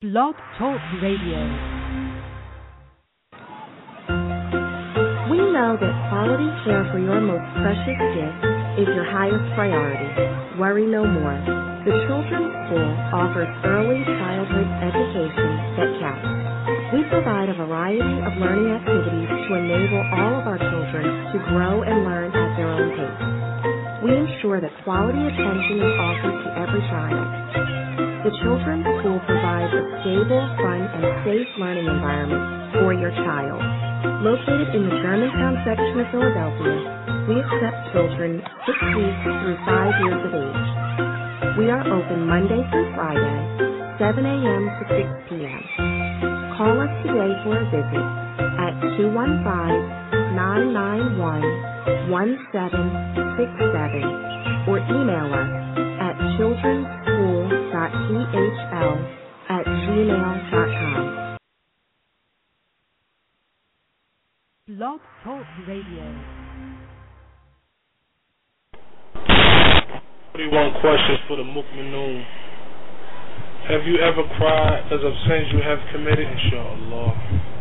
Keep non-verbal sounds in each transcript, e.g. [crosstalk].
Blog Talk Radio. We know that quality care for your most precious gift is your highest priority. Worry no more. The Children's School offers early childhood education that counts. We provide a variety of learning activities to enable all of our children to grow and learn at their own pace. We ensure that quality attention is offered to every child. The Children's School provides a stable, fun, and safe learning environment for your child. Located in the Germantown section of Philadelphia, we accept children 6 weeks through 5 years of age. We are open Monday through Friday, 7 a.m. to 6 p.m. Call us today for a visit at 215-991-1767 or email us at children'sschool.thl at gmail.com. Blog Talk Radio. 41 questions for the Mukminoon. Have you ever cried because of sins you have committed? Inshallah.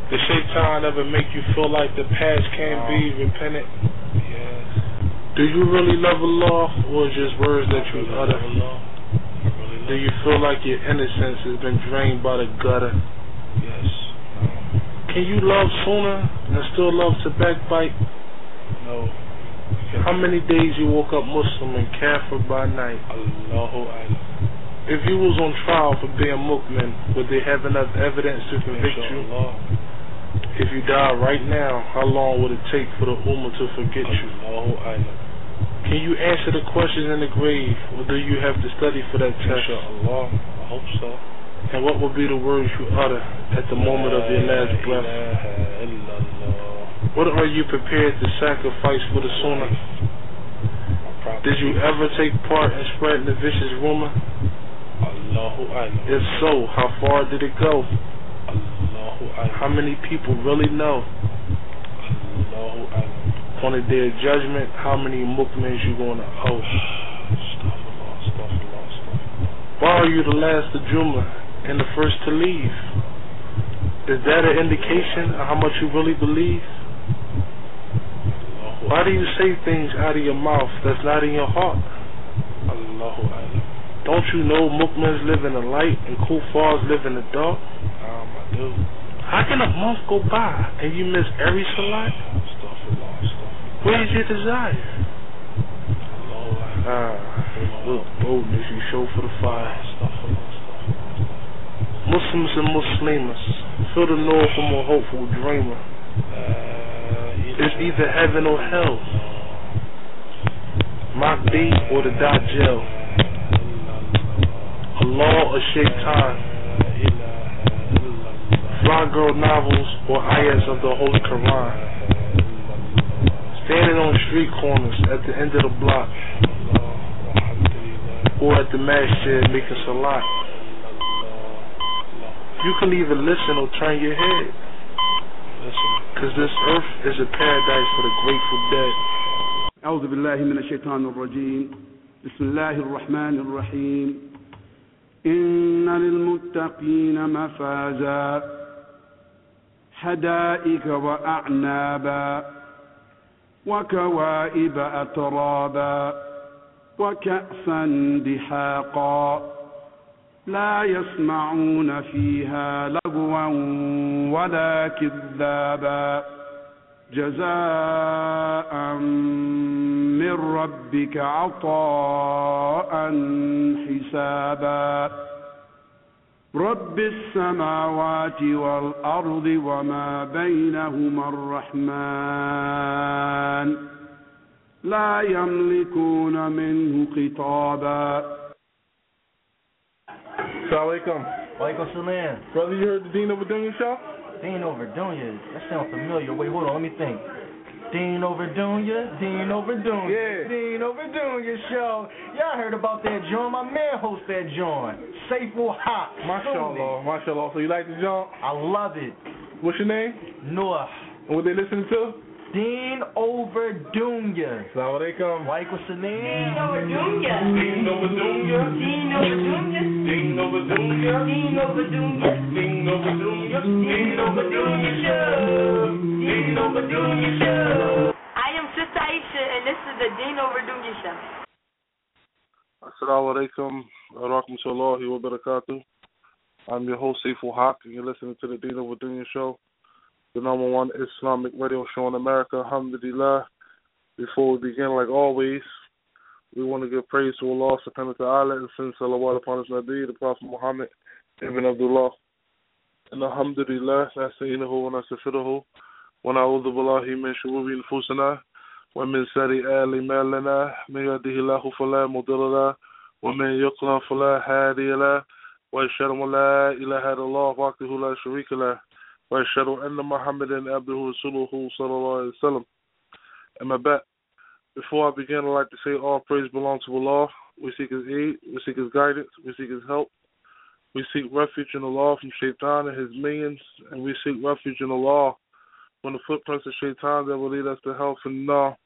Did shaitan ever make you feel like the past can't be repented? Yes. Do you really love Allah or just words that you utter? Do you feel like your innocence has been drained by the gutter? Yes. Can you love Sunnah and still love to backbite? No. How many days you woke up Muslim and kafir by night? Allahu Akbar. If you was on trial for being Mukmin, would they have enough evidence to convict you? If you die right now, how long would it take for the Ummah to forget you? Can you answer the questions in the grave, or do you have to study for that test? Allah, I hope so. And what will be the words you utter at the moment of your last breath? What are you prepared to sacrifice for the Sunnah? Did you ever take part in spreading the vicious rumor? If so, how far did it go? How many people really know? On the day of judgment, how many mukmins you gonna owe? Why are you the last to Juma and the first to leave? Is that an indication of how much you really believe? Why do you say things out of your mouth that's not in your heart? Don't you know Mukmins live in the light and Kufars live in the dark? Um, I do. How can a month go by and you miss every salat? Where is your desire? Ah, look, boldness you show for the fire. Muslims and Muslimas, fill the north from a hopeful dreamer. It's either heaven or hell. Mahdi or the Dajjal. Allah or Shaitan. Fly girl novels or ayahs of the Holy Quran Standing on street corners at the end of the block. Or at the masjid making salat. You can either listen or turn your head. Because this earth is a paradise for the grateful dead. أعوذ بالله من الشيطان الرجيم بسم الله الرحمن الرحيم إن للمتقين مفازا حدائق وأعنابا وكوائب أترابا وكأسا دحاقا لا يسمعون فيها لغوا ولا كذابا جزاء من ربك عطاء حسابا رب السماوات والأرض وما بينهما الرحمن لا يملكون منه خطابا Assalamualaikum. Walaikum salam. Brother, you heard the Dean over Dunya show? Dean over Dunya. That sounds familiar. Wait, hold on. Let me think. Deen over Dunya. Deen over Dunya. Yeah. Deen over Dunya show. Y'all heard about that joint. My man hosts that joint. Saiful Haqq. MashaAllah, MashaAllah. So you like the jump? I love it. What's your name? Noah. And what they listening to? Deen Overdunya. Assalamu alaikum. Walaikum salam. Deen Overdunya. Deen Overdunya. Deen Overdunya. Deen Overdunya. Deen Overdunya. Deen Overdunya. Deen Overdunya Show. Deen Overdunya Show. I am Sister Aisha, and this is the Deen Overdunya Show. Assalamu alaikum wa rahmatullahi wa barakatuh. I'm your host, Saiful Haqq, and you're listening to the Deen Overdunya Show, the number one Islamic radio show in America, alhamdulillah. Before we begin, like always, we want to give praise to Allah subhanahu wa ta'ala and send salawat upon his Nabi, the Prophet Muhammad ibn Abdullah. And alhamdulillah, nasta'inuhu wa nastaghfiruhu wa na'udhu billahi min shururi anfusina wa min sayyi'ati a'malina man yahdihillahu fala mudilla wa min yudlil fala hadiya wa ashhadu an la ilaha illallah wahdahu la sharika وأشهد أن محمدا عبده ورسوله صلى الله عليه وسلم أما بعد before I begin, I'd like to say all praise belongs to Allah. We seek His aid, we seek His guidance, we seek His help. We seek refuge in Allah from Shaitan and his minions, and we seek refuge in Allah from the footprints of Shaitan that will lead us to hell from now.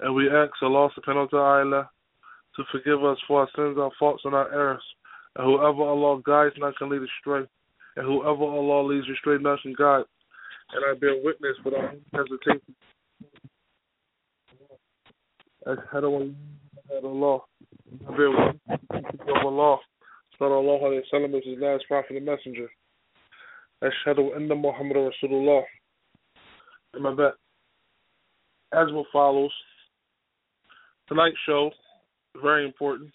And we ask Allah subhanahu wa ta'ala to forgive us for our sins, our faults, and our errors. And whoever Allah guides, none can lead astray. And whoever Allah leads astray, none can guide. And I bear witness without hesitation. أشهد أن لا إله إلا الله I bear witness of Allah sallallahu alayhi wa sallam is his last prophet and messenger. Ashhadu anna Muhammad Rasulullah. And my bet. As what follows. Tonight's show is very important.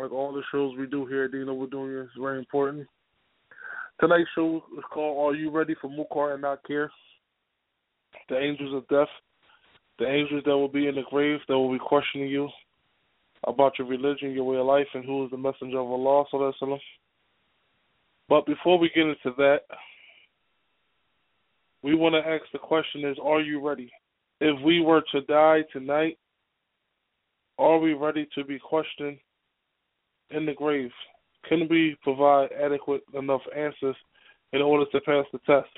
Like all the shows we do here at Deen over Dunya is very important. Tonight's show is called Are You Ready for Munkar and Nakir? The angels of death. The angels that will be in the grave that will be questioning you about your religion, your way of life, and who is the messenger of Allah. But before we get into that, we want to ask the question is, are you ready? If we were to die tonight, are we ready to be questioned in the grave? Can we provide adequate enough answers in order to pass the test?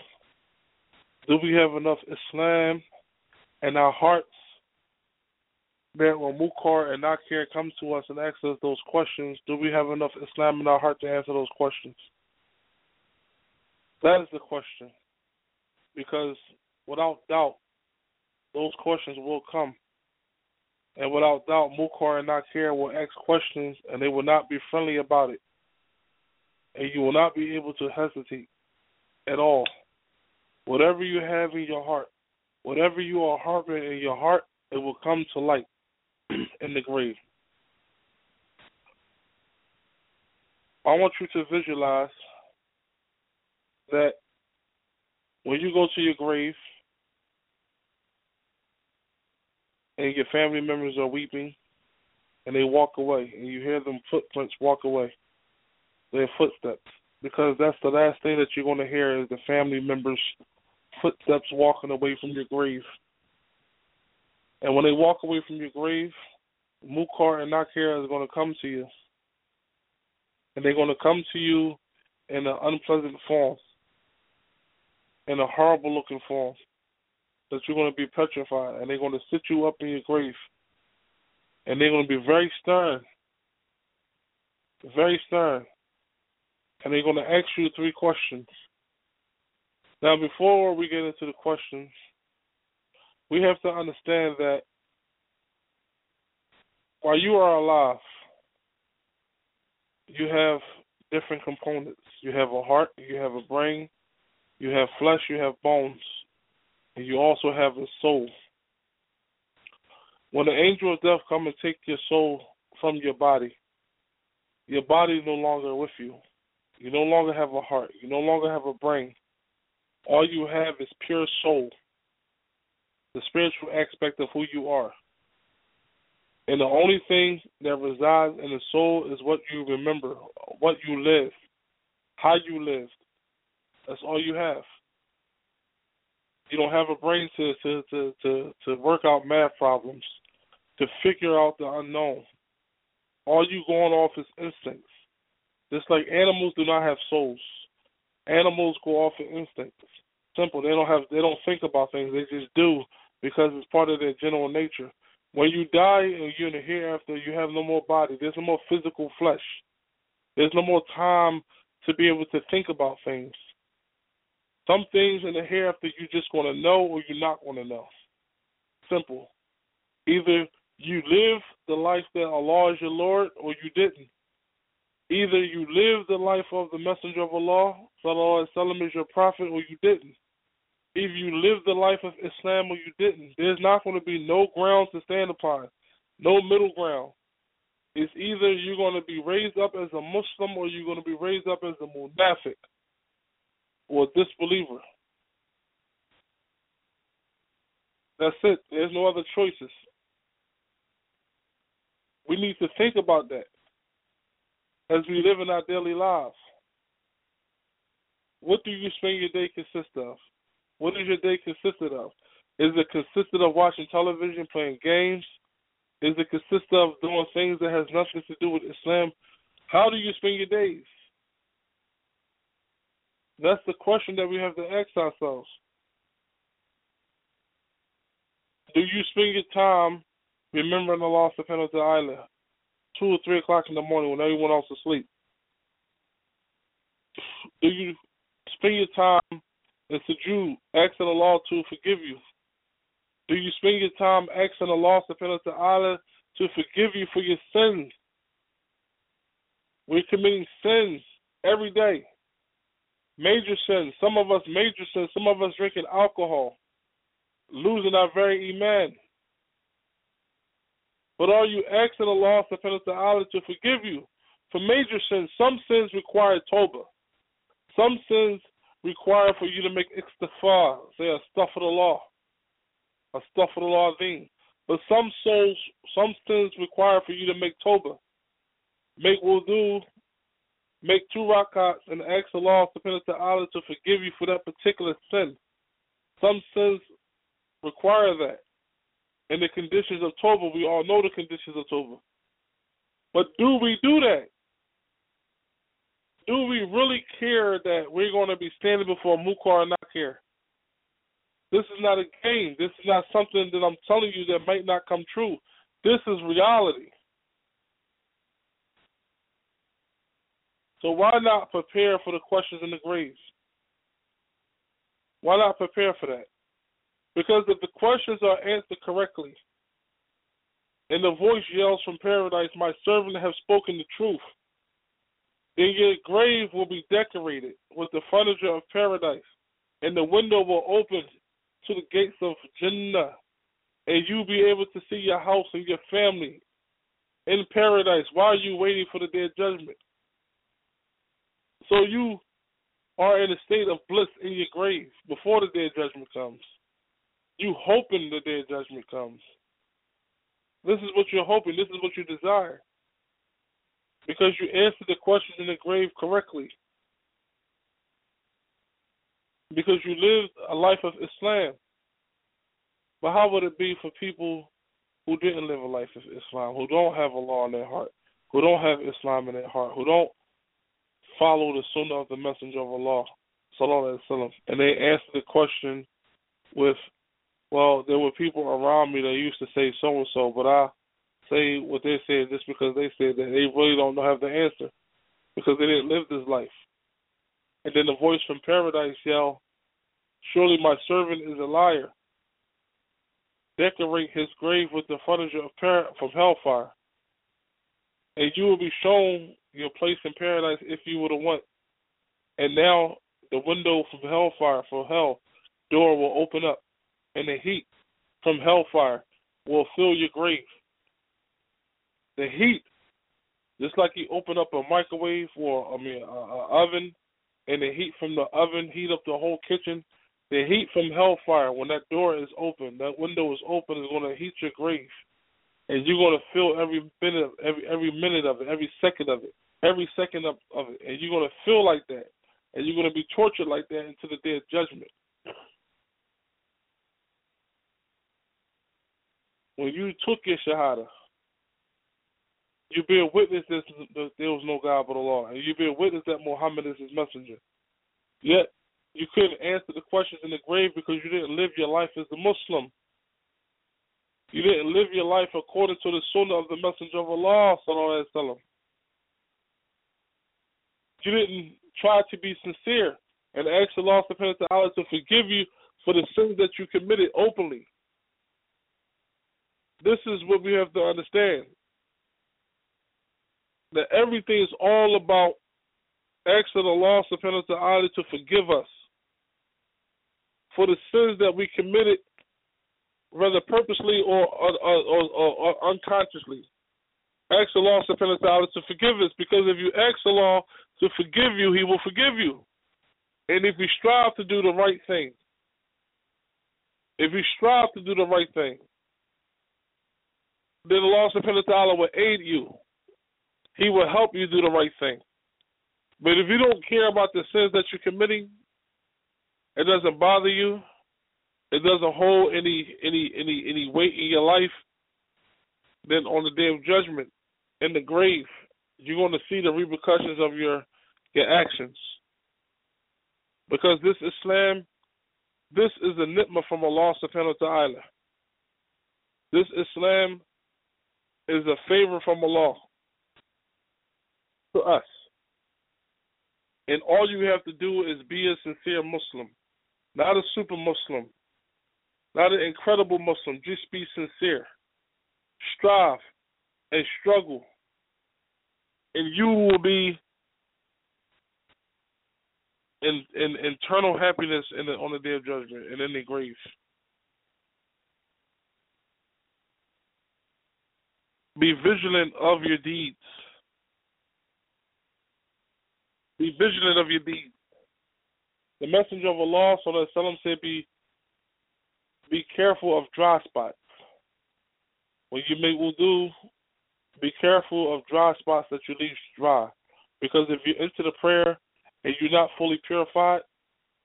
Do we have enough Islam in our hearts that when Munkar and Nakir come to us and ask us those questions, do we have enough Islam in our heart to answer those questions? That is the question. Because without doubt, those questions will come. And without doubt, Munkar and Nakir will ask questions and they will not be friendly about it. And you will not be able to hesitate at all. Whatever you have in your heart, whatever you are harboring in your heart, it will come to light [clears throat] in the grave. I want you to visualize that when you go to your grave and your family members are weeping and they walk away and you hear them footprints walk away, their footsteps, because that's the last thing that you're going to hear is the family members' footsteps walking away from your grave. And when they walk away from your grave, Munkar and Nakir is going to come to you. And they're going to come to you in an unpleasant form, in a horrible looking form, that you're going to be petrified. And they're going to sit you up in your grave. And they're going to be very stern, very stern. And they're going to ask you three questions. Now, before we get into the questions, we have to understand that while you are alive, you have different components. You have a heart, you have a brain, you have flesh, you have bones, and you also have a soul. When the angel of death come and take your soul from your body, your body is no longer with you. You no longer have a heart. You no longer have a brain. All you have is pure soul the spiritual aspect of who you are. And the only thing that resides in the soul is what you remember, what you live, how you lived. That's all you have. You don't have a brain to to to to, to work out math problems, to figure out the unknown. All you going off is instincts. Just like animals do not have souls. Animals go off of instincts. Simple. They don't have. They don't think about things. They just do because it's part of their general nature. When you die and you're in the hereafter, you have no more body. There's no more physical flesh. There's no more time to be able to think about things. Some things in the hereafter you're just going to know or you're not going to know. Simple. Either you live the life that Allah is your Lord or you didn't. Either you live the life of the Messenger of Allah, Sallallahu Alaihi Wasallam is your prophet, or you didn't. If you live the life of Islam or you didn't, there's not going to be no ground to stand upon, no middle ground. It's either you're going to be raised up as a Muslim or you're going to be raised up as a munafiq or disbeliever. That's it. There's no other choices. We need to think about that as we live in our daily lives. What do you spend your day consist of? What does your day consisted of? Is it consisted of watching television, playing games? Is it consist of doing things that has nothing to do with Islam? How do you spend your days? That's the question that we have to ask ourselves. Do you spend your time remembering Allah of wa Island? two or three o'clock in the morning when everyone else is asleep? Do you spend your time in sujood asking Allah to forgive you? Do you spend your time asking Allah subhanahu wa ta'ala to forgive you for your sins? We're committing sins every day. Major sins. Some of us major sins. Some of us drinking alcohol. Losing our very iman. But are you asking Allah subhanahu wa ta'ala to forgive you for major sins? Some sins require tawbah. Some sins require for you to make istighfar, say astaghfirullah, astaghfirullah azim. But some souls, some sins require for you to make tawbah, make wudu, make two rakats, and ask Allah subhanahu wa ta'ala to forgive you for that particular sin. Some sins require that. And the conditions of tawbah, we all know the conditions of tawbah. But do we do that? do we really care that we're going to be standing before Munkar and Nakir? This is not a game. This is not something that I'm telling you that might not come true. This is reality. So why not prepare for the questions in the graves? Why not prepare for that? Because if the questions are answered correctly, and the voice yells from paradise, My servant has spoken the truth then your grave will be decorated with the furniture of paradise, and the window will open to the gates of Jannah, and you'll be able to see your house and your family in paradise while you're waiting for the day of judgment. So you are in a state of bliss in your grave before the day of judgment comes. You hoping the day of judgment comes. This is what you're hoping. This is what you desire because you answered the questions in the grave correctly. Because you lived a life of Islam. But how would it be for people who didn't live a life of Islam, who don't have Allah in their heart, who don't have Islam in their heart, who don't follow the Sunnah of the Messenger of Allah, sallallahu alaihi wasallam, and they answer the question with, "Well, there were people around me that used to say so and so, but I say what they said just because they said that they really don't have the answer because they didn't live this life. And then the voice from paradise yell, Surely my servant is a liar. Decorate his grave with the furniture of par- from hellfire. And you will be shown your place in paradise if you would have want. And now the window from hellfire, from hell, door will open up, and the heat from hellfire will fill your grave the heat, just like you open up a microwave or I mean a, oven, and the heat from the oven heat up the whole kitchen. The heat from hellfire, when that door is open, that window is open, is going to heat your grave, and you're to feel every minute, every every minute of it, every second of it, every second of, of it, and you're to feel like that, and you're to be tortured like that until the day of judgment. When you took your shahada, you be a witness that there was no God but Allah, and you be a witness that Muhammad is his messenger. Yet You couldn't answer the questions in the grave because you didn't live your life as a Muslim. You didn't live your life according to the sunnah of the Messenger of Allah. Sallallahu you didn't try to be sincere and ask Allah subhanahu wa ta'ala to forgive you for the sins that you committed openly. This is what we have to understand. That everything is all about asking Allah subhanahu wa ta'ala to forgive us for the sins that we committed, whether purposely or, or, or, or unconsciously. Ask Allah subhanahu to forgive us because if you ask the Allah to forgive you, He will forgive you. And if you strive to do the right thing, if you strive to do the right thing, then Allah subhanahu wa ta'ala will aid you. He will help you do the right thing. But if you don't care about the sins that you're committing, it doesn't bother you, it doesn't hold any any any any weight in your life, then on the day of judgment, in the grave, you're going to see the repercussions of your your actions. Because this Islam, this is a ni'mah from Allah subhanahu wa ta'ala. This Islam is a favor from Allah to us. And all you have to do is be a sincere Muslim, not a super Muslim, not an incredible Muslim. Just be sincere. Strive and struggle. And you will be in, in internal happiness in the, on the day of judgment and in the grave. Be vigilant of your deeds. Be vigilant of your deeds. The Messenger of Allah, Sallallahu Alaihi Wasallam, said, Be be careful of dry spots. When you make wudu, be careful of dry spots that you leave dry, because if you enter the prayer and you're not fully purified,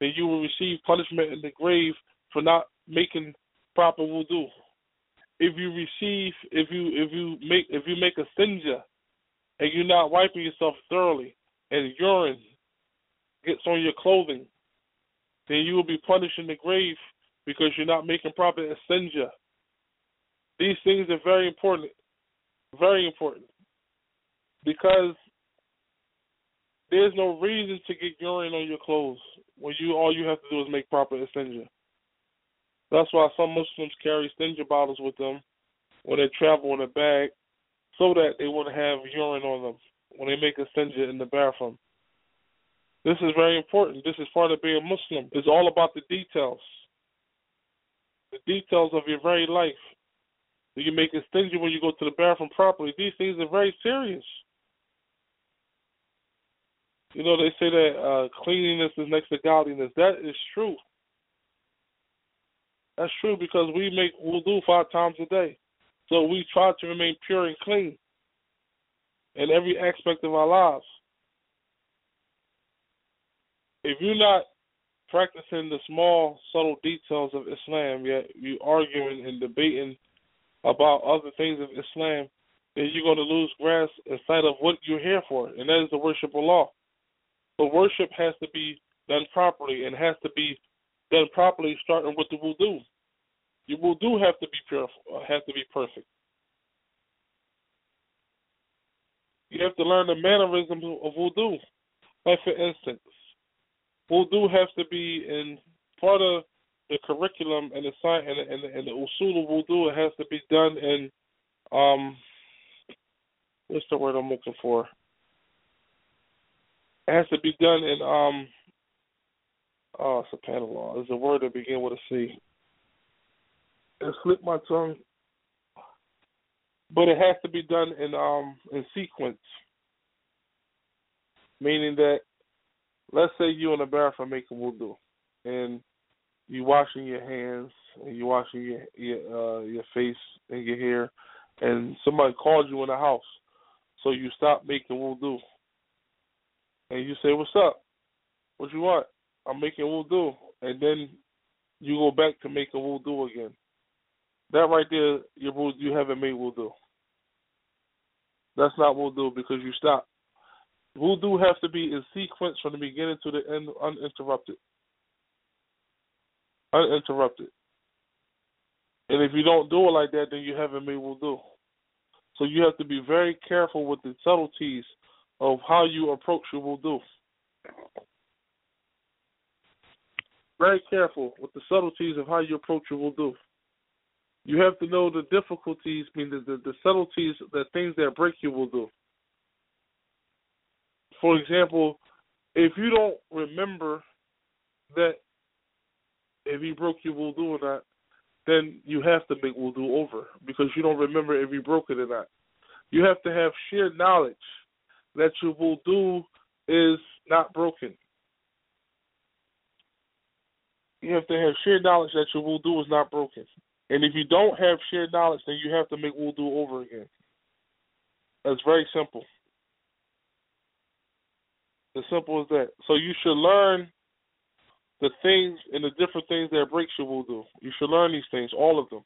then you will receive punishment in the grave for not making proper wudu. If you receive, if you if you make if you make a sinja and you're not wiping yourself thoroughly, and urine gets on your clothing, then you will be punished in the grave because you're not making proper istinja. These things are very important, very important, because there's no reason to get urine on your clothes when you all you have to do is make proper istinja. That's why some Muslims carry istinja bottles with them when they travel in a bag, so that they won't have urine on them when they make a istinja in the bathroom. This is very important. This is part of being a Muslim. It's all about the details. The details of your very life. Do you make it istinja when you go to the bathroom properly? These things are very serious. You know, they say that uh, cleanliness is next to godliness. That is true. That's true because we make wudu five times a day. So we try to remain pure and clean in every aspect of our lives. If you're not practicing the small, subtle details of Islam, yet you arguing and debating about other things of Islam, then you're going to lose grasp in sight of what you're here for, and that is the worship of Allah. But worship has to be done properly and has to be done properly, starting with the wudu. Your wudu have to be pure, uh, have to be perfect. You have to learn the mannerisms of wudu. Like for instance, wudu has to be in part of the curriculum and the science and, and, and the usul of wudu. It has to be done in um, what's the word I'm looking for? It has to be done in um, oh, subhanallah. There's a word that begins with a C. It slipped my tongue but it has to be done in um in sequence. Meaning that let's say you in the bathroom making wudu and you washing your hands and you washing your your uh your face and your hair and somebody calls you in the house. So you stop making wudu. And you say, What's up? What you want? I'm making wudu and then you go back to making wudu again. That right there, you you haven't made wudu. That's not wudu because you stop. Wudu has to be in sequence from the beginning to the end, uninterrupted. uninterrupted. And if you don't do it like that, then you haven't made wudu. So you have to be very careful with the subtleties of how you approach your wudu. Very careful with the subtleties of how you approach your wudu. You have to know the difficulties, mean the, the, the subtleties, the things that break your wudu. For example, if you don't remember that if you broke your wudu or not, then you have to make wudu over because you don't remember if you broke it or not. You have to have sheer knowledge that your wudu is not broken. You have to have sheer knowledge that your wudu is not broken. And if you don't have sheer knowledge, then you have to make wudu over again. That's very simple. As simple as that. So you should learn the things and the different things that breaks your wudu. You should learn these things, all of them.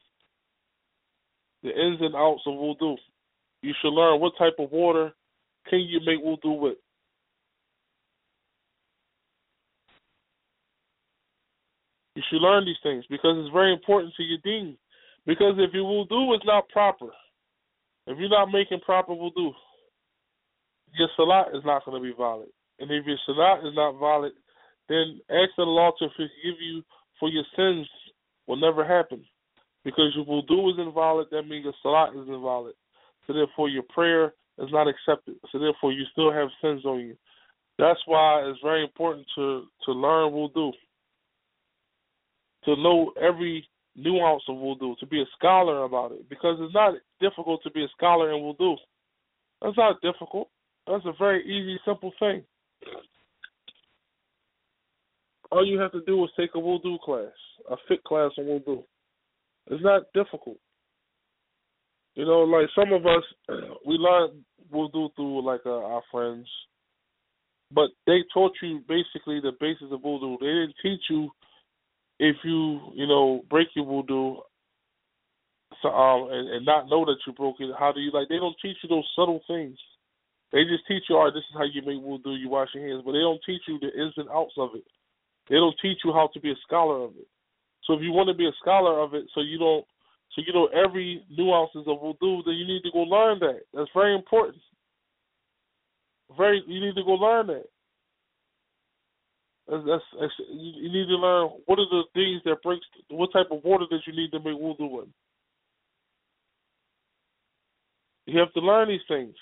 The ins and outs of wudu. You should learn what type of water can you make wudu with. You should learn these things because it's very important to your deen. Because if your wudu is not proper, if you're not making proper wudu, your salat is not going to be valid. And if your salat is not valid, then ask Allah to forgive you for your sins will never happen. Because your wudu is invalid, that means your salat is invalid. So therefore your prayer is not accepted. So therefore you still have sins on you. That's why it's very important to, to learn wudu. To know every nuance of wudu, to be a scholar about it. Because it's not difficult to be a scholar in wudu. That's not difficult. That's a very easy, simple thing. All you have to do is take a wudu class, a fiqh class on wudu. It's not difficult. You know, like some of us, [clears throat] we learn wudu through like uh, our friends, but they taught you basically the basis of wudu. They didn't teach you if you, you know, break your wudu, so, um, and, and not know that you broke it. How do you like? They don't teach you those subtle things. They just teach you, all right, this is how you make wudu. You wash your hands, but they don't teach you the ins and outs of it. They don't teach you how to be a scholar of it. So if you want to be a scholar of it, so you don't, so you know every nuances of wudu, then you need to go learn that. That's very important. Very, you need to go learn that. That's, that's, that's you, need to learn what are the things that breaks, what type of water that you need to make wudu with. You have to learn these things.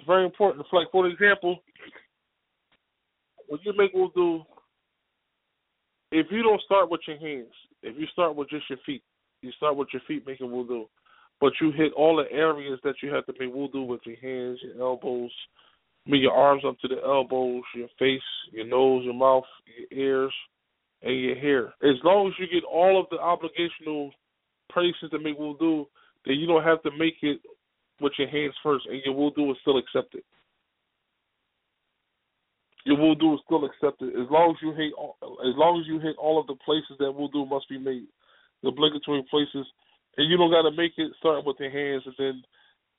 It's very important. Like for example, when you make wudu, if you don't start with your hands, if you start with just your feet, you start with your feet making wudu, but you hit all the areas that you have to make wudu with your hands, your elbows, I mean your arms up to the elbows, your face, your nose, your mouth, your ears, and your hair. As long as you get all of the obligational places to make wudu, then you don't have to make it with your hands first, and your wudu is still accepted. Your wudu is still accepted as long as you hit all, as long as you hit all of the places that wudu must be made, the obligatory places, and you don't got to make it starting with your hands and then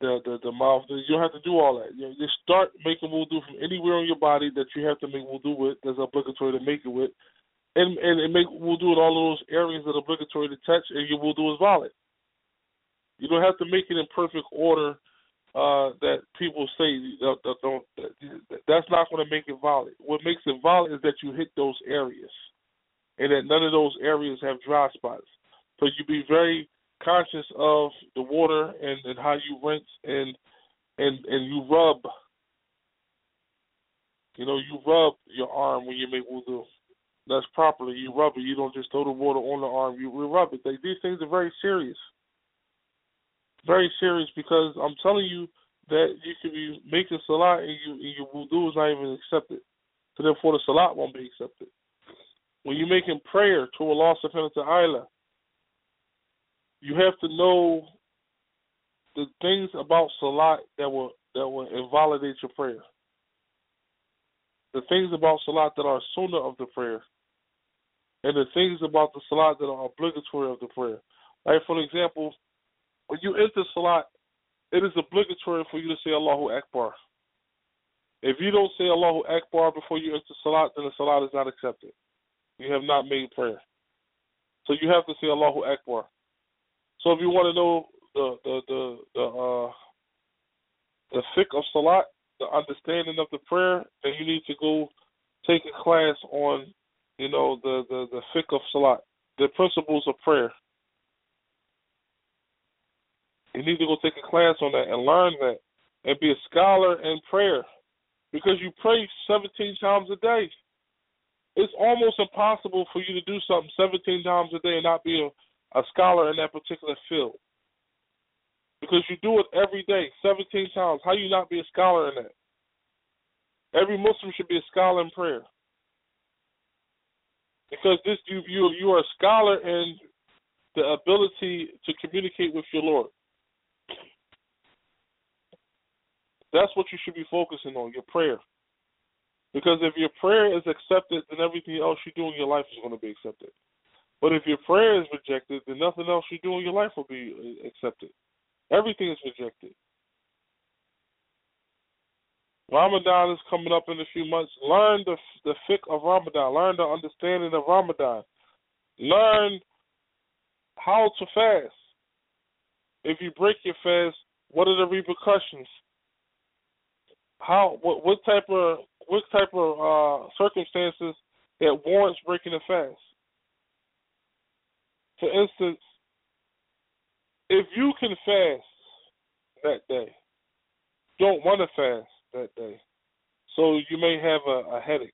the the, the mouth. You don't have to do all that. You know, just start making wudu from anywhere on your body that you have to make wudu with. That's obligatory to make it with, and and, and make wudu in all those areas that are obligatory to touch, and your wudu is valid. You don't have to make it in perfect order uh, that people say that, don't. That, that's not going to make it valid. What makes it valid is that you hit those areas, and that none of those areas have dry spots. So you be very conscious of the water and, and how you rinse and and and you rub. You know, you rub your arm when you make wudu. That's properly. You rub it. You don't just throw the water on the arm. You rub it. Like, these things are very serious very serious because I'm telling you that you could be making salat and, you, and your wudu is not even accepted. So therefore the salat won't be accepted. When you're making prayer to Allah subhanahu wa ta'ala, you have to know the things about salat that will that will invalidate your prayer. The things about salat that are sunnah of the prayer. And the things about the salat that are obligatory of the prayer. Like for example, when you enter Salat, it is obligatory for you to say Allahu Akbar. If you don't say Allahu Akbar before you enter Salat, then the Salat is not accepted. You have not made prayer. So you have to say Allahu Akbar. So if you want to know the the the the uh the of salat, the understanding of the prayer, then you need to go take a class on, you know, the the the fiqh of salat, the principles of prayer. You need to go take a class on that and learn that and be a scholar in prayer because you pray 17 times a day. It's almost impossible for you to do something 17 times a day and not be a, a scholar in that particular field. Because you do it every day, 17 times. How you not be a scholar in that? Every Muslim should be a scholar in prayer. Because this you you you are a scholar in the ability to communicate with your Lord. That's what you should be focusing on, your prayer. Because if your prayer is accepted, then everything else you do in your life is going to be accepted. But if your prayer is rejected, then nothing else you do in your life will be accepted. Everything is rejected. Ramadan is coming up in a few months. Learn the the fiqh of Ramadan. Learn the understanding of Ramadan. Learn how to fast. If you break your fast, what are the repercussions? How what what type of what type of uh, circumstances that warrants breaking a fast? For instance, if you can fast that day, don't want to fast that day, so you may have a, a headache,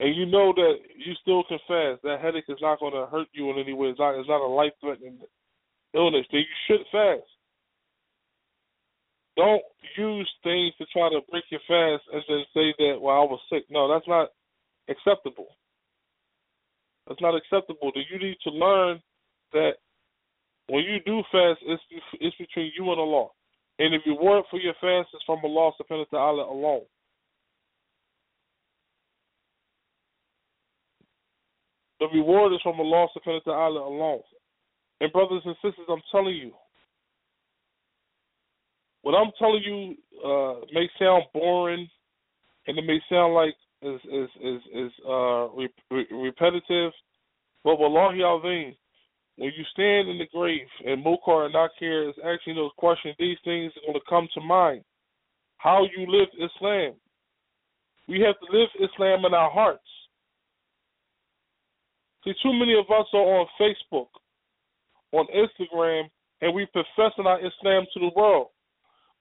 and you know that you still can fast. That headache is not going to hurt you in any way. It's not. It's not a life-threatening illness. Then you should fast. Don't use things to try to break your fast and then say that, well, I was sick. No, that's not acceptable. That's not acceptable. You need to learn that when you do fast, it's it's between you and Allah. And if you reward for your fast is from Allah subhanahu wa ta'ala alone. The reward is from Allah subhanahu wa ta'ala alone. And brothers and sisters, I'm telling you, what I'm telling you uh, may sound boring, and it may sound like is is is is uh, re- repetitive, but wallahi alvin, when you stand in the grave and Munkar and Nakir is asking those questions, these things are going to come to mind. How you live Islam. We have to live Islam in our hearts. See, too many of us are on Facebook, on Instagram, and we professing our Islam to the world.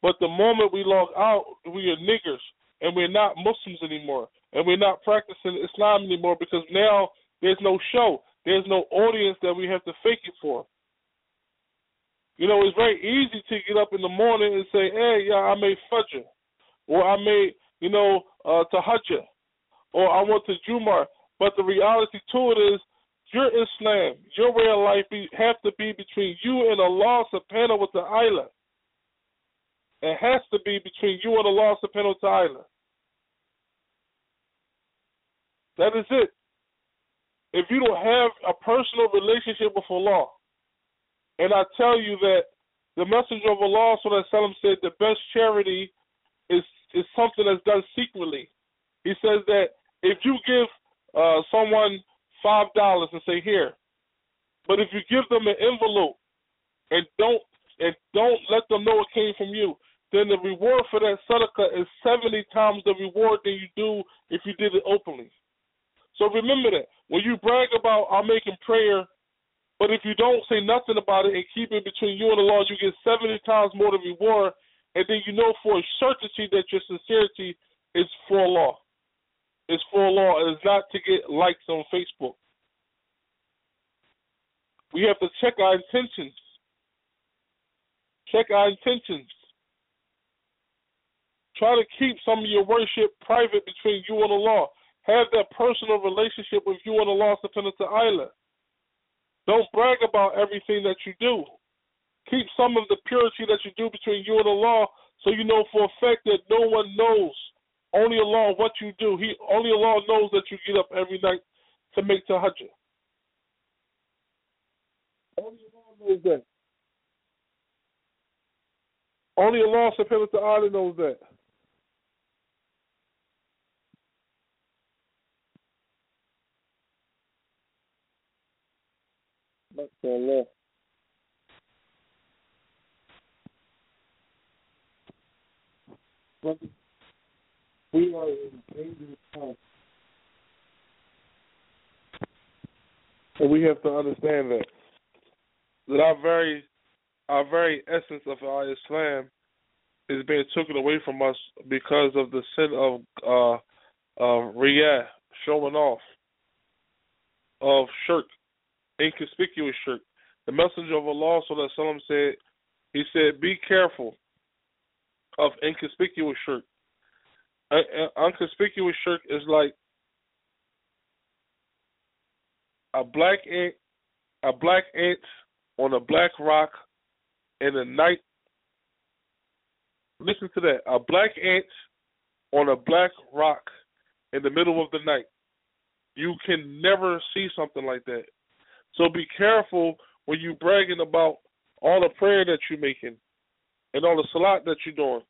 But the moment we log out, we are niggers and we're not Muslims anymore. And we're not practicing Islam anymore because now there's no show. There's no audience that we have to fake it for. You know, it's very easy to get up in the morning and say, hey, yeah, I made Fajr. Or I made, you know, uh, Tahajjud. Or I went to Jumar. But the reality to it is, your Islam, your way of life be, have to be between you and Allah subhanahu wa ta'ala. It has to be between you and Allah of wa ta'ala. That is it. If you don't have a personal relationship with Allah, and I tell you that the Messenger of Allah said the best charity is is something that's done secretly. He says that if you give uh, someone five dollars and say here, but if you give them an envelope and don't and don't let them know it came from you, then the reward for that sadaqah is 70 times the reward that you do if you did it openly. So remember that. When you brag about I'm making prayer, but if you don't say nothing about it and keep it between you and the Lord, you get 70 times more the reward, and then you know for a certainty that your sincerity is for Allah. It's for Allah. It's not to get likes on Facebook. We have to check our intentions. Check our intentions. Try to keep some of your worship private between you and Allah. Have that personal relationship with you and Allah subhanahu wa ta'ala. Don't brag about everything that you do. Keep some of the purity that you do between you and Allah so you know for a fact that no one knows. Only Allah what you do. He only Allah knows that you get up every night to make tahajjud. Only Allah knows that. Only Allah subhanahu wa ta'ala knows that. MashaAllah. Brothers, we are in dangerous times. And we have to understand that. That our very our very essence of our Islam is being taken away from us because of the sin of uh uh riyah, showing off, of shirk, inconspicuous shirk. The messenger of Allah sallallahu said, he said, be careful of inconspicuous shirk. Inconspicuous shirk is like a black ant, a black ant on a black rock in the night. Listen to that. A black ant on a black rock in the middle of the night. You can never see something like that. So be careful when you bragging about all the prayer that you're making and all the salat that you're doing.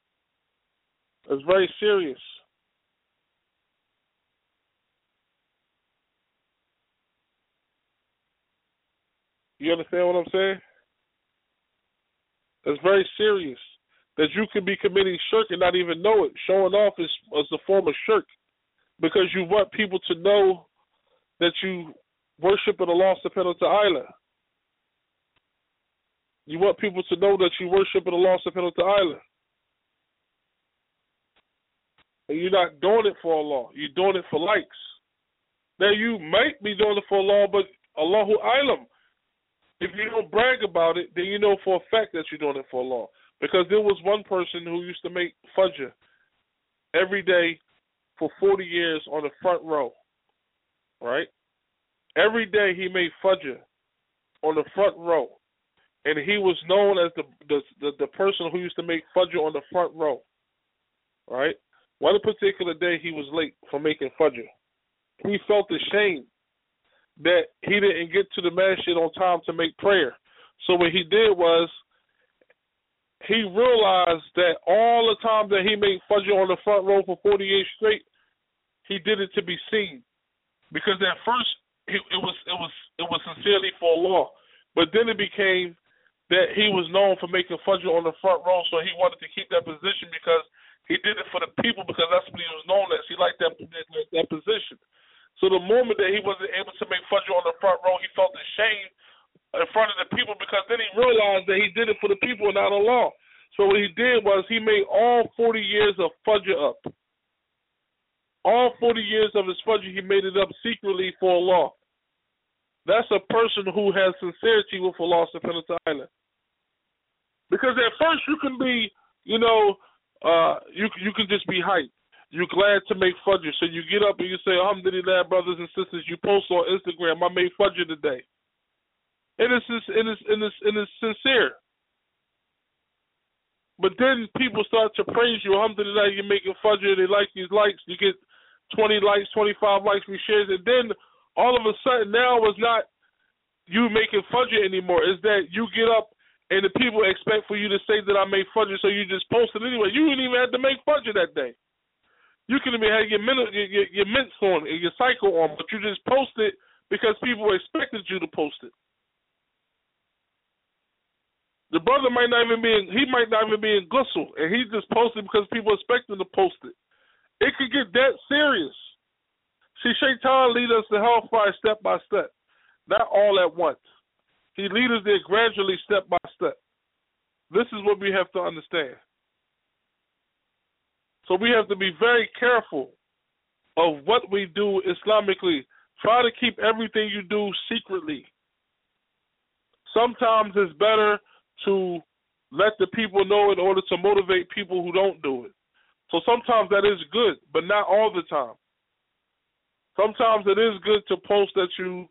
It's very serious. You understand what I'm saying? It's very serious that you could be committing shirk and not even know it. Showing off is, is a form of shirk because you want people to know that you worship the Allah subhanahu wa ta'ala. You want people to know that you worship the Allah subhanahu wa ta'ala. And you're not doing it for Allah. You're doing it for likes. Now you might be doing it for Allah, but Allahu Alam. If you don't brag about it, then you know for a fact that you're doing it for Allah. Because there was one person who used to make fajr every day for 40 years on the front row, right? Every day he made fajr on the front row, and he was known as the the the, the person who used to make fajr on the front row, right? One particular day he was late for making fajr. He felt ashamed that he didn't get to the masjid on time to make prayer. So what he did was he realized that all the time that he made fajr on the front row for 48 straight, he did it to be seen. Because at first it, it was it was it was sincerely for Allah, but then it became that he was known for making fajr on the front row, so he wanted to keep that position because he did it for the people because that's what he was known as. He liked that that, that position. So the moment that he wasn't able to make fajr on the front row, he felt ashamed in front of the people because then he realized that he did it for the people and not Allah. So what he did was he made all 40 years of fajr up. All 40 years of his fajr, he made it up secretly for Allah. That's a person who has sincerity with Allah subhanahu wa ta'ala. Because at first you can be, you know, uh, you you can just be hyped. You're glad to make fajr. So you get up and you say, Alhamdulillah, brothers and sisters, you post on Instagram, I made fajr today. And it's, and it's, and it's, and it's sincere. But then people start to praise you. Alhamdulillah, you're making fajr. They like these likes. You get 20 likes, 25 likes, we shares. And then all of a sudden now it's not you making fajr anymore. It's that you get up and the people expect for you to say that I made fajr, so you just post it anyway. You didn't even have to make fajr that day. You even have your minute, your, your, your mints on, and your cycle on, but you just post it because people expected you to post it. The brother might not even be in, he might not even be in ghusl, and he just posted because people expect him to post it. It could get that serious. See, Shaitan lead us to hellfire step by step, not all at once. He leads us there gradually, step by step. This is what we have to understand. So we have to be very careful of what we do Islamically. Try to keep everything you do secretly. Sometimes it's better to let the people know in order to motivate people who don't do it. So sometimes that is good, but not all the time. Sometimes it is good to post that you,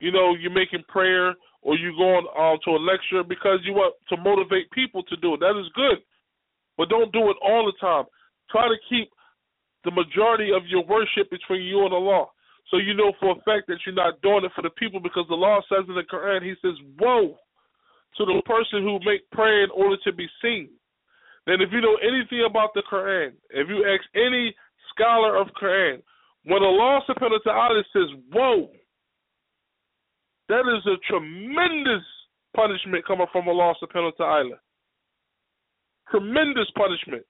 you know, you're making prayer or you're going uh, to a lecture because you want to motivate people to do it. That is good, but don't do it all the time. Try to keep the majority of your worship between you and Allah. So you know for a fact that you're not doing it for the people because the law says in the Quran, He says, Woe to the person who make prayer in order to be seen. Then if you know anything about the Quran, if you ask any scholar of Quran, when Allah subhanahu wa ta'ala says, Woe, That is a tremendous punishment coming from Allah subhanahu wa ta'ala. Tremendous punishment.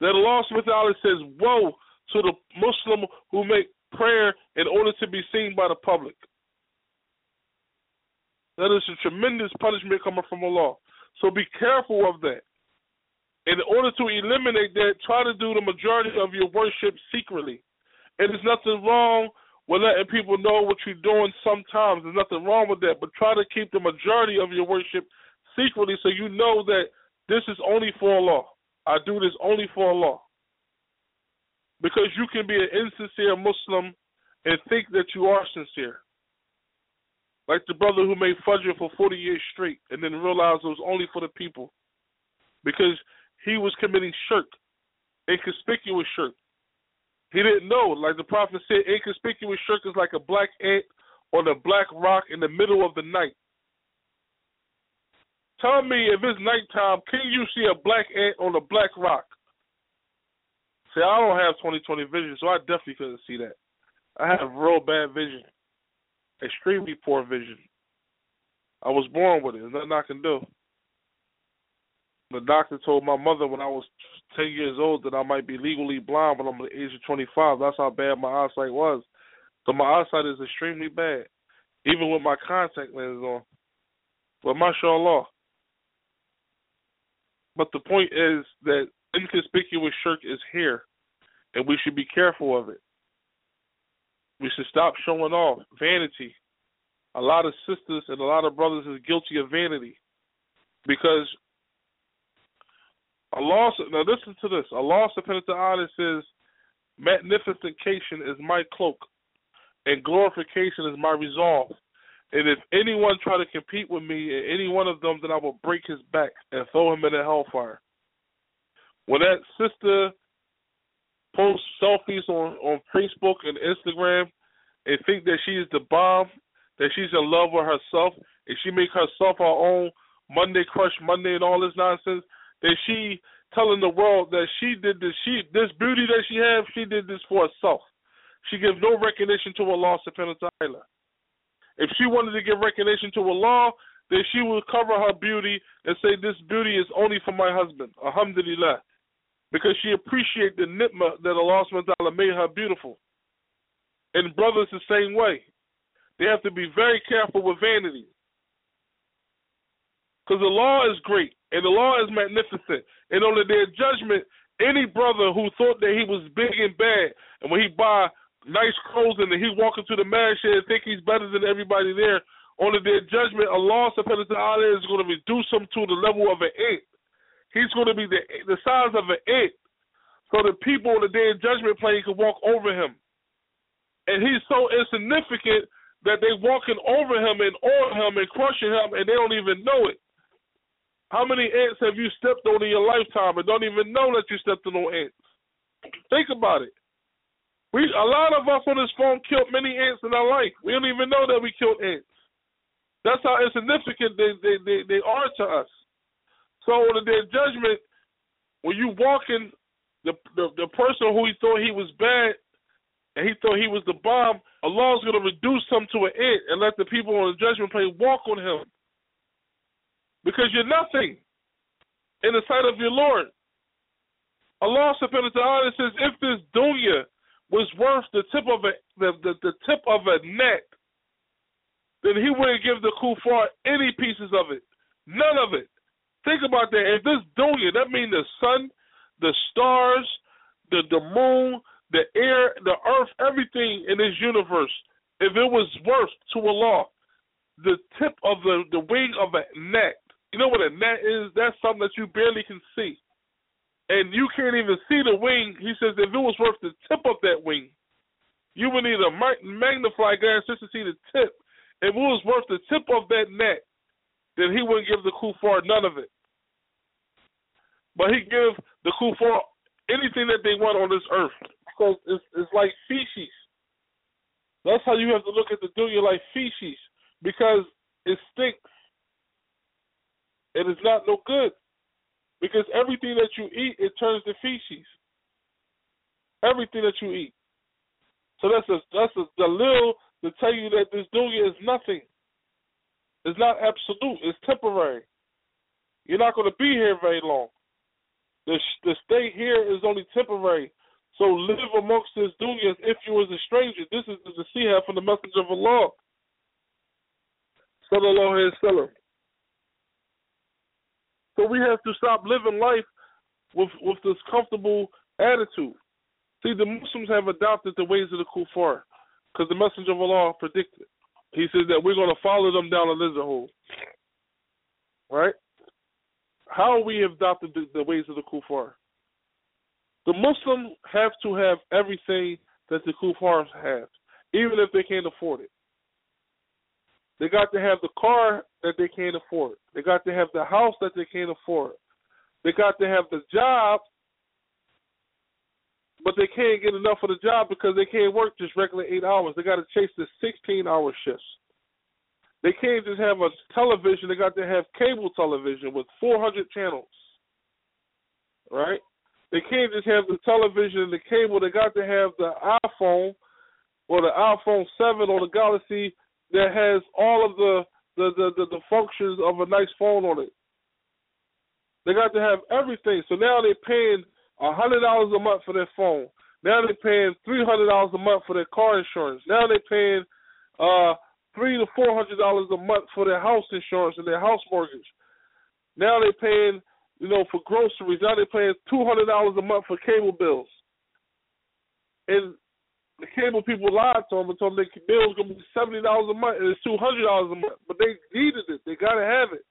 That Allah subhanahu wa ta'ala says, Woe to the Muslim who make prayer in order to be seen by the public. That is a tremendous punishment coming from Allah. So be careful of that. In order to eliminate that, try to do the majority of your worship secretly. And there's nothing wrong with letting people know what you're doing sometimes. There's nothing wrong with that. But try to keep the majority of your worship secretly so you know that this is only for Allah. I do this only for Allah. Because you can be an insincere Muslim and think that you are sincere. Like the brother who made Fajr for 40 years straight and then realized it was only for the people. Because he was committing shirk, inconspicuous shirk. He didn't know. Like the Prophet said, inconspicuous shirk is like a black ant on a black rock in the middle of the night. Tell me if it's nighttime, can you see a black ant on a black rock? See, I don't have 20/20 vision, so I definitely couldn't see that. I have real bad vision, extremely poor vision. I was born with it. There's nothing I can do. The doctor told my mother when I was 10 years old that I might be legally blind when I'm the age of 25. That's how bad my eyesight was. So my eyesight is extremely bad, even with my contact lenses on. But mashallah. But the point is that inconspicuous shirk is here, and we should be careful of it. We should stop showing off vanity. A lot of sisters and a lot of brothers is guilty of vanity because a Allah. Now listen to this. Allah subhanahu wa taala says, "Magnification is my cloak, and glorification is my resolve." And if anyone try to compete with me in any one of them, then I will break his back and throw him in the hellfire. When that sister posts selfies on, on Facebook and Instagram and think that she is the bomb, that she's in love with herself, and she make herself her own Monday crush Monday and all this nonsense, then she telling the world that she did this she this beauty that she has, she did this for herself. She gives no recognition to Allah subhanahu wa ta'ala. If she wanted to give recognition to Allah, then she would cover her beauty and say, This beauty is only for my husband. Alhamdulillah. Because she appreciates the nitma that Allah subhanahu made her beautiful. And brothers the same way. They have to be very careful with vanity. Because the law is great and the law is magnificent. And on the day of judgment, any brother who thought that he was big and bad, and when he buy nice clothes and he walk into the marriage and think he's better than everybody there. On the day of judgment, Allah subhanahu wa ta'ala is going to reduce him to the level of an ant. He's going to be the the size of an ant. So the people on the day of judgment plane can walk over him. And he's so insignificant that they walking over him and on him and crushing him and they don't even know it. How many ants have you stepped on in your lifetime and don't even know that you stepped on ants? Think about it. We a lot of us on this phone killed many ants in our life. We don't even know that we killed ants. That's how insignificant they they, they, they are to us. So on the day of judgment, when you walking the, the the person who he thought he was bad and he thought he was the bomb, Allah's gonna reduce him to an ant and let the people on the judgment plane walk on him. Because you're nothing in the sight of your Lord. Allah subhanahu wa ta'ala says, if this dunya was worth the tip of a the, the, the tip of a net, then he wouldn't give the kuffar any pieces of it. None of it. Think about that. If this dunya, that means the sun, the stars, the the moon, the air, the earth, everything in this universe, if it was worth to Allah, the tip of the, the wing of a net. You know what a net is? That's something that you barely can see and you can't even see the wing. He says if it was worth the tip of that wing, you would need a magnifying glass just to see the tip. If it was worth the tip of that net, then he wouldn't give the kuffar none of it. But he give the kuffar anything that they want on this earth because it's, it's like feces. That's how you have to look at the dunya like feces because it stinks it's not no good. Because everything that you eat, it turns to feces. Everything that you eat. So that's a that's a dalil to tell you that this dunya is nothing. It's not absolute. It's temporary. You're not going to be here very long. The the stay here is only temporary. So live amongst this dunya as if you was a stranger. This is the nasiha from the message of Allah. Sallallahu alayhi wa So we have to stop living life with with this comfortable attitude. See, the Muslims have adopted the ways of the kuffar because the Messenger of Allah predicted. He says that we're going to follow them down a lizard hole. Right? How we have adopted the, the ways of the kuffar? The Muslims have to have everything that the kuffars have, even if they can't afford it. They got to have the car that they can't afford. They got to have the house that they can't afford. They got to have the job, but they can't get enough of the job because they can't work just regular eight hours. They got to chase the 16 hour shifts. They can't just have a television. They got to have cable television with 400 channels. Right? They can't just have the television and the cable. They got to have the iPhone or the iPhone 7 or the Galaxy that has all of the the, the, the, the functions of a nice phone on it. They got to have everything. So now they're paying a hundred dollars a month for their phone. Now they're paying three hundred dollars a month for their car insurance. Now they're paying uh three to four hundred dollars a month for their house insurance and their house mortgage. Now they're paying you know, for groceries. Now they're paying two hundred dollars a month for cable bills. And the cable people lied to them and told them their bill's gonna be seventy dollars a month and it's two hundred dollars a month. But they needed it. They gotta have it.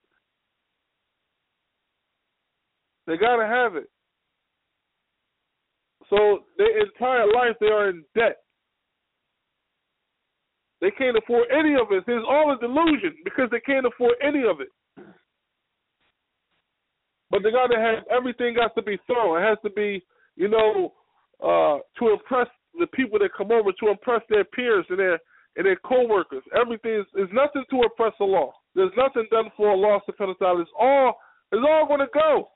They gotta have it. So their entire life they are in debt. They can't afford any of it. It's all a delusion because they can't afford any of it. But they gotta have everything got to be thorough. It has to be, you know, uh, to impress the people that come over, to impress their peers and their and their co-workers. Everything is, nothing to impress the law. There's nothing done for Allah subhanahu wa ta'ala. It's all it's all gonna go.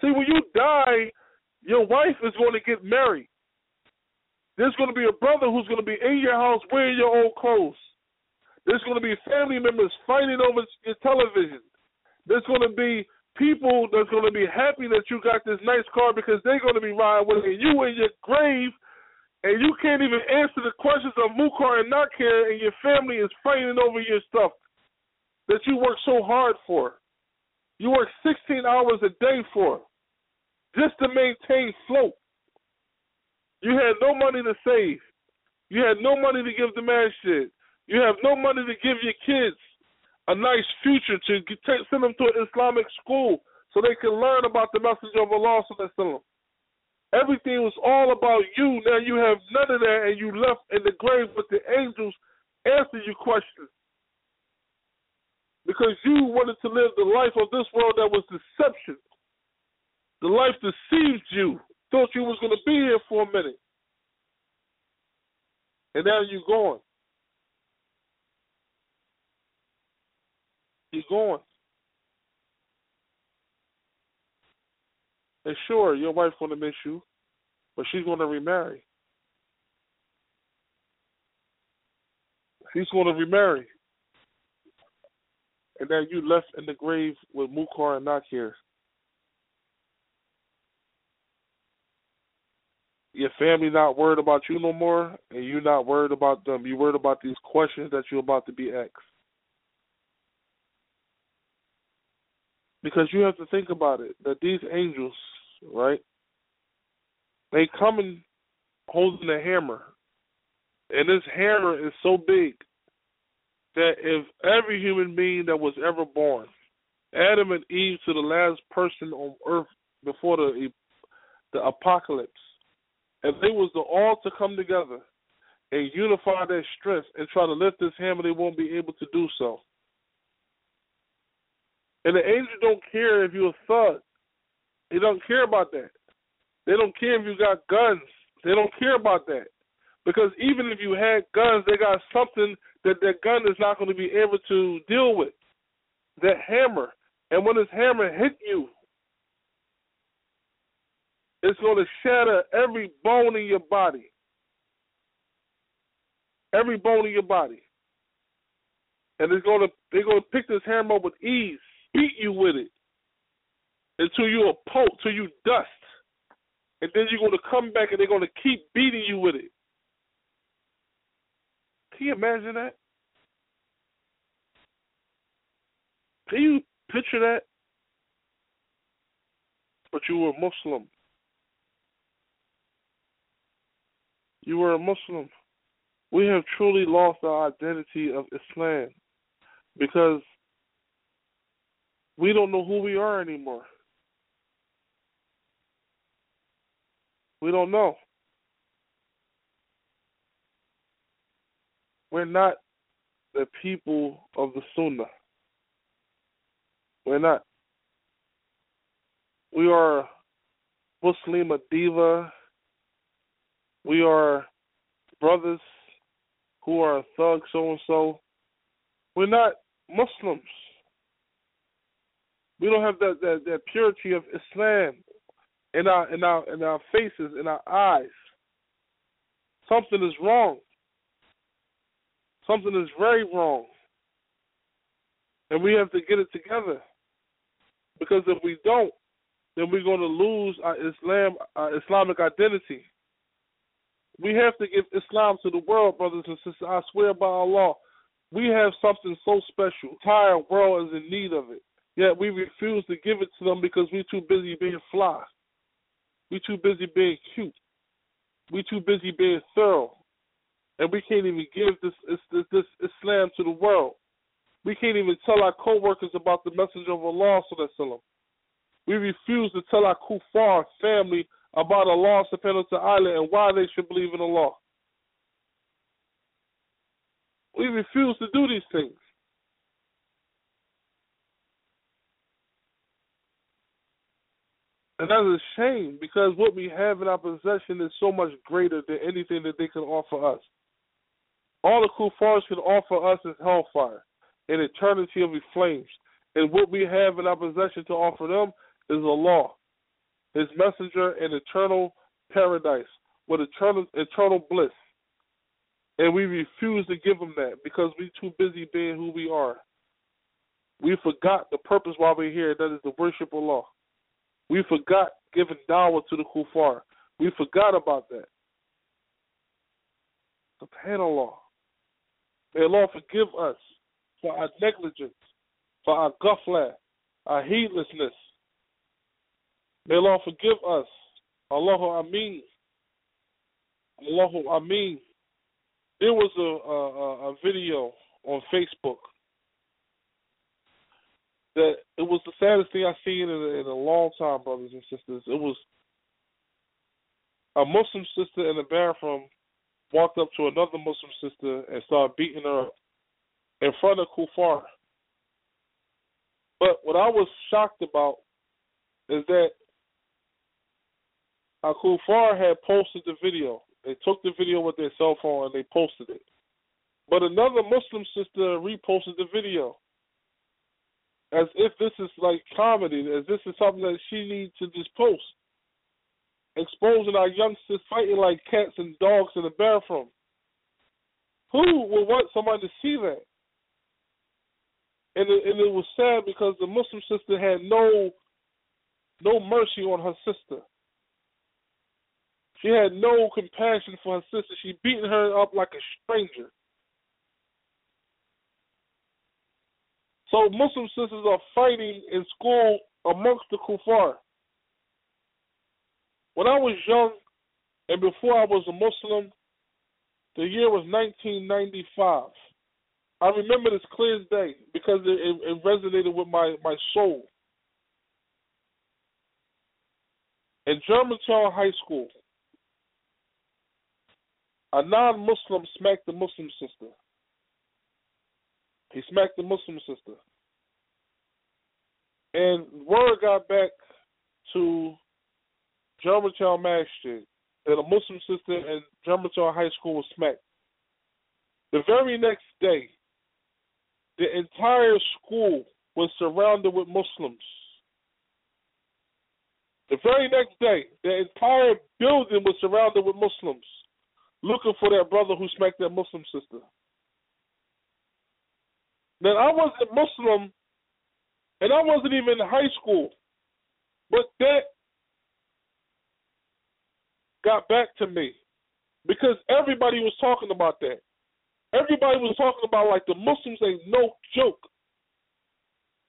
See, when you die, your wife is going to get married. There's going to be a brother who's going to be in your house wearing your old clothes. There's going to be family members fighting over your television. There's going to be people that's going to be happy that you got this nice car because they're going to be riding with it. You in your grave, and you can't even answer the questions of Munkar and Nakir, and your family is fighting over your stuff that you work so hard for. You work 16 hours a day for just to maintain float. You had no money to save. You had no money to give the man shit. You have no money to give your kids a nice future to get, send them to an Islamic school so they can learn about the message of Allah. Everything was all about you. Now you have none of that, and you left in the grave with the angels answer your questions. Because you wanted to live the life of this world that was deception. The life deceived you. Thought you was going to be here for a minute. And now you're gone. He's going. And sure, your wife's gonna miss you, but she's gonna remarry. She's gonna remarry. And then you left in the grave with Munkar and Nakir. Your family not worried about you no more, and you not worried about them. You worried about these questions that you're about to be asked. Because you have to think about it that these angels, right? They come and holding a hammer, and this hammer is so big that if every human being that was ever born, Adam and Eve to the last person on earth before the the apocalypse, if they was to all to come together and unify their strength and try to lift this hammer, they won't be able to do so. And the angels don't care if you're a thug. They don't care about that. They don't care if you got guns. They don't care about that. Because even if you had guns, they got something that that gun is not going to be able to deal with. That hammer. And when this hammer hit you, it's going to shatter every bone in your body. every bone in your body. And they're gonna they're gonna pick this hammer up with ease, beat you with it until you're a pulp, till you dust. And then you're gonna come back and they're gonna keep beating you with it. Can you imagine that? Can you picture that? But you were Muslim. You were a Muslim. We have truly lost our identity of Islam because we don't know who we are anymore. We don't know. We're not the people of the Sunnah. We're not. We are Muslim diva. We are brothers who are thugs so and so. We're not Muslims. We don't have that, that, that purity of Islam in our in our in our faces, in our eyes. Something is wrong. Something is very wrong. And we have to get it together. Because if we don't, then we're going to lose our Islam, our Islamic identity. We have to give Islam to the world, brothers and sisters. I swear by Allah, we have something so special. The entire world is in need of it. Yet we refuse to give it to them because we're too busy being fly. We're too busy being cute. We're too busy being thorough. And we can't even give this, this, this Islam to the world. We can't even tell our co-workers about the message of Allah. We refuse to tell our kuffar family about Allah subhanahu wa ta'ala and why they should believe in Allah. We refuse to do these things. And that's a shame because what we have in our possession is so much greater than anything that they can offer us. All the kuffars can offer us is hellfire, an eternity of flames. And what we have in our possession to offer them is Allah his messenger in eternal paradise with eternal eternal bliss. And we refuse to give him that because we're too busy being who we are. We forgot the purpose why we're here, that is to worship Allah. We forgot giving dawah to the kuffar. We forgot about that. SubhanAllah. May Allah forgive us for our negligence, for our ghafla, our heedlessness, May Allah forgive us. Allahu Ameen. Allahu Ameen. There was a, a, a video on Facebook that it was the saddest thing I've seen in a, in a long time, brothers and sisters. It was a Muslim sister in the bathroom walked up to another Muslim sister and started beating her up in front of Kufar. But what I was shocked about is that uh, Kufar had posted the video. They took the video with their cell phone and they posted it. But another Muslim sister reposted the video. As if this is like comedy, as this is something that she needs to just post. Exposing our youngsters fighting like cats and dogs in the bathroom. Who would want somebody to see that? And it, and it was sad because the Muslim sister had no no mercy on her sister. She had no compassion for her sister. She beating her up like a stranger. So Muslim sisters are fighting in school amongst the kuffar. When I was young and before I was a Muslim, the year was 1995. I remember this clear as day because it, it, it resonated with my, my soul. In Germantown High School, a non-Muslim smacked the Muslim sister. He smacked the Muslim sister. And word got back to Germantown Masjid that a Muslim sister in Germantown High School was smacked. The very next day, the entire school was surrounded with Muslims. The very next day, the entire building was surrounded with Muslims. Looking for that brother who smacked that Muslim sister. Now I wasn't Muslim and I wasn't even in high school. But that got back to me because everybody was talking about that. Everybody was talking about like the Muslims ain't no joke.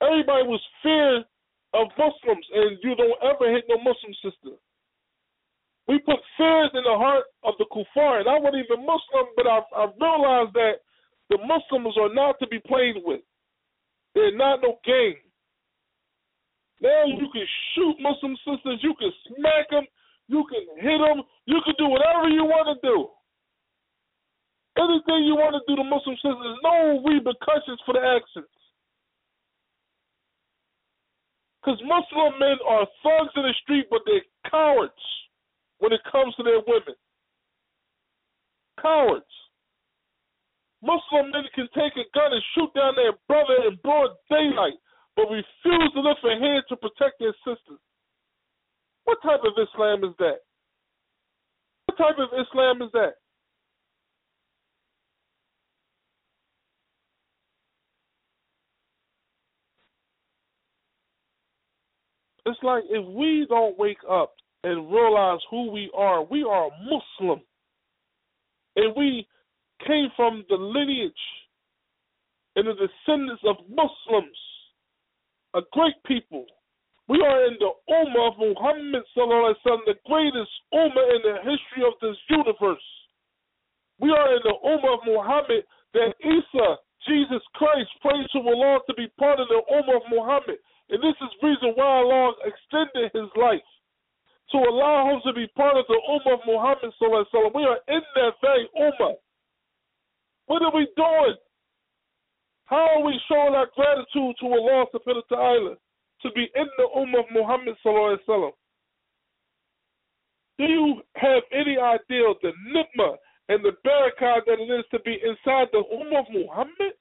Everybody was fear of Muslims, and you don't ever hit no Muslim sister. We put fears in the heart of the kuffar, and I wasn't even Muslim, but I, I realized that the Muslims are not to be played with. They're not no game. Now you can shoot Muslim sisters, you can smack them, you can hit them, you can do whatever you want to do. Anything you want to do to Muslim sisters, no repercussions for the actions. Because Muslim men are thugs in the street, but they're cowards when it comes to their women. Cowards. Muslim men can take a gun and shoot down their brother in broad daylight, but refuse to lift a hand to protect their sisters. What type of Islam is that? What type of Islam is that? It's like if we don't wake up and realize who we are. We are Muslim. And we came from the lineage and the descendants of Muslims, a great people. We are in the Ummah of Muhammad, sallam, the greatest Ummah in the history of this universe. We are in the Ummah of Muhammad that Isa, Jesus Christ, prayed to Allah to be part of the Ummah of Muhammad. And this is reason why Allah extended his life to allow him to be part of the Ummah of Muhammad. We are in that very Ummah. What are we doing? How are we showing our gratitude to Allah subhanahu wa ta'ala to be in the Ummah of Muhammad? Do you have any idea of the nitma and the barakah that it is to be inside the Ummah of Muhammad?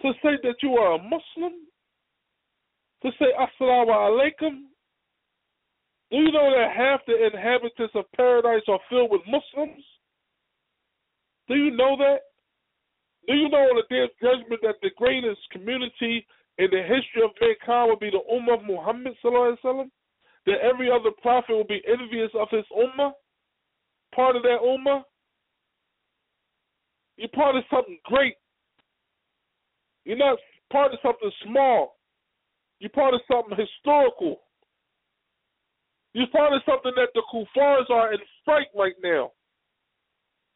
To say that you are a Muslim? To say Assalamu alaikum? Do you know that half the inhabitants of paradise are filled with Muslims? Do you know that? Do you know on the day of judgment that the greatest community in the history of mankind will be the Ummah of Muhammad That every other prophet will be envious of his Ummah? Part of that Ummah? You're part of something great. You're not part of something small. You're part of something historical. You're part of something that the kuffars are in fright right now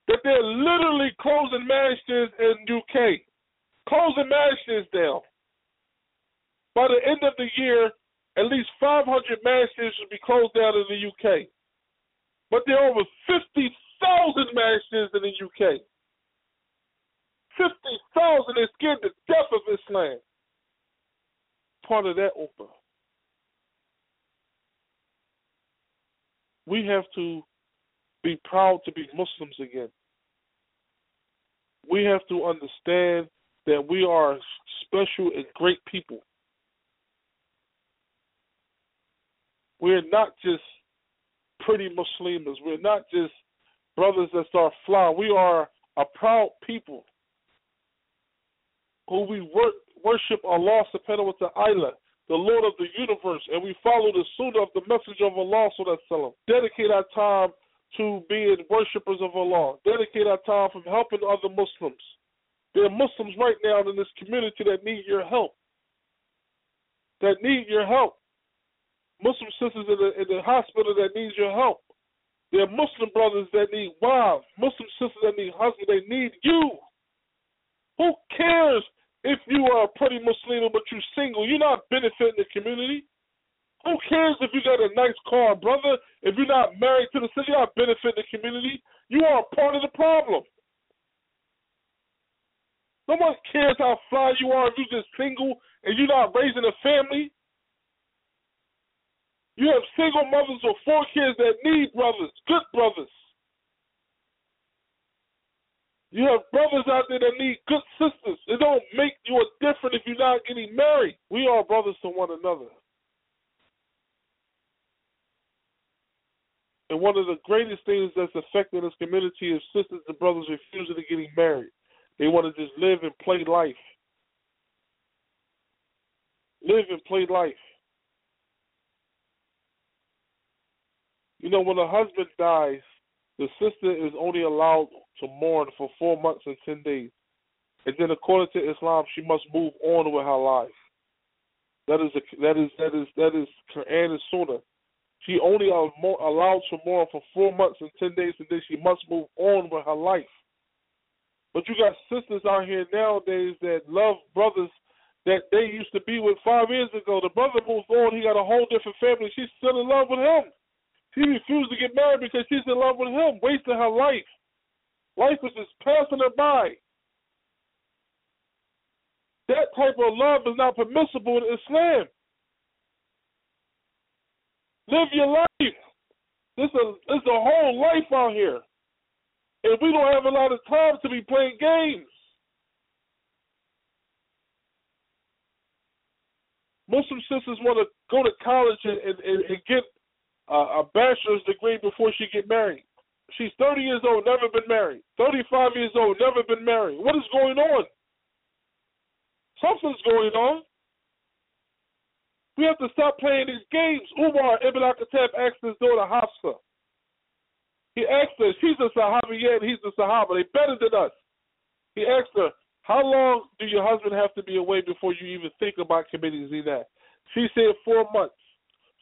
that they're literally closing marriages in UK, closing marriages down. By the end of the year, at least 500 marriages should be closed down in the UK. But there are over 50,000 marriages in the UK. 50,000 are scared to death of Islam. Part of that Ummah. We have to be proud to be Muslims again. We have to understand that we are special and great people. We're not just pretty Muslims. We're not just brothers that start flying. We are a proud people who we worship Allah subhanahu wa ta'ala, the Lord of the universe, and we follow the sunnah of the message of Allah sallallahu Dedicate our time to being worshippers of Allah. Dedicate our time from helping other Muslims. There are Muslims right now in this community that need your help. That need your help. Muslim sisters in the, in the hospital that need your help. There are Muslim brothers that need wives. Muslim sisters that need husbands. They need you. Who cares if you are a pretty Muslim but you're single? You're not benefiting the community. Who cares if you got a nice car, brother? If you're not married to the city, you're not benefiting the community. You are part of the problem. No one cares how fly you are if you're just single and you're not raising a family. You have single mothers with four kids that need brothers, good brothers. You have brothers out there that need good sisters. It don't make you a different if you're not getting married. We are brothers to one another. And one of the greatest things that's affecting this community is sisters and brothers refusing to getting married. They want to just live and play life. Live and play life. You know, when a husband dies, the sister is only allowed to mourn for four months and ten days. And then according to Islam, she must move on with her life. That is a, that is that is that is Quran and Sunnah. She only allowed to mourn for four months and ten days, and then she must move on with her life. But you got sisters out here nowadays that love brothers that they used to be with five years ago. The brother moved on; he got a whole different family. She's still in love with him. She refused to get married because she's in love with him, wasting her life. Life is just passing her by. That type of love is not permissible in Islam. Live your life. There's a, there's a whole life out here. And we don't have a lot of time to be playing games. Muslim sisters want to go to college and, and, and get a, a bachelor's degree before she get married. She's 30 years old, never been married. 35 years old, never been married. What is going on? Something's going on. We have to stop playing these games. Umar Ibn al-Khattab asked his daughter Hafsa. He asked her, she's a Sahabi and he's a Sahaba. They better than us. He asked her, how long do your husband have to be away before you even think about committing zina? She said four months.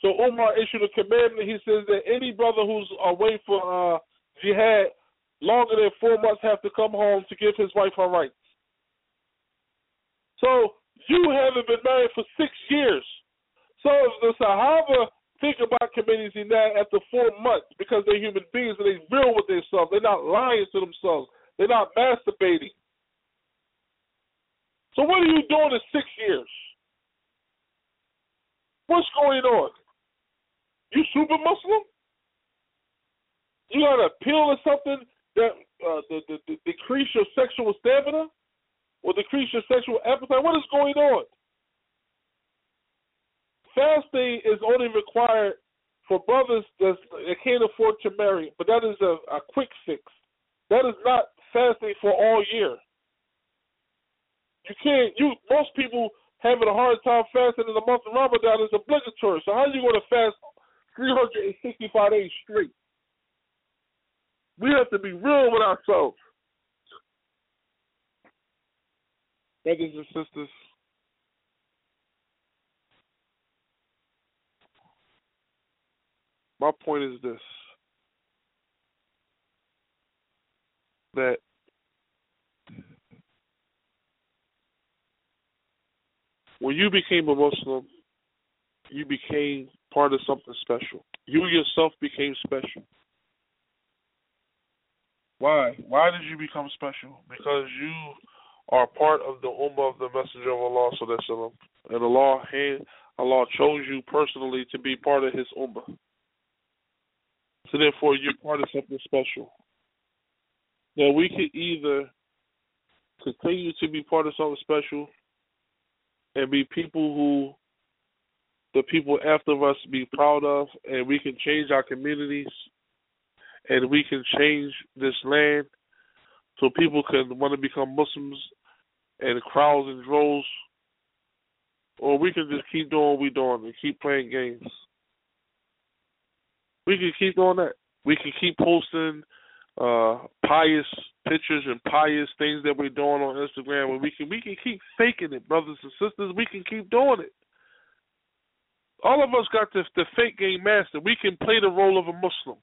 So Umar issued a commandment. He says that any brother who's away for uh, jihad longer than four months have to come home to give his wife her rights. So you haven't been married for six years. So if the Sahaba think about committing zina after four months because they're human beings and they're real with themselves, they're not lying to themselves, they're not masturbating. So what are you doing in six years? What's going on? You super Muslim? You got a pill or something that uh, the, the, the decrease your sexual stamina? or decrease your sexual appetite? What is going on? Fasting is only required for brothers that can't afford to marry, but that is a, a quick fix. That is not fasting for all year. You can't. You most people having a hard time fasting in the month of Ramadan is obligatory. So how are you going to fast 365 days straight? We have to be real with ourselves. brothers and sisters, my point is this that when you became a Muslim, you became part of something special. You yourself became special. Why? Why did you become special? Because you are part of the Ummah of the Messenger of Allah sallam, and Allah hand Allah chose you personally to be part of His Ummah. So therefore, you're part of something special. Now we could either continue to be part of something special and be people who the people after us be proud of, and we can change our communities, and we can change this land so people can want to become Muslims and crowds and droves, or we can just keep doing what we're doing and keep playing games. We can keep doing that. We can keep posting uh, pious pictures and pious things that we're doing on Instagram, and we can we can keep faking it, brothers and sisters. We can keep doing it. All of us got the the fake game master. We can play the role of a Muslim.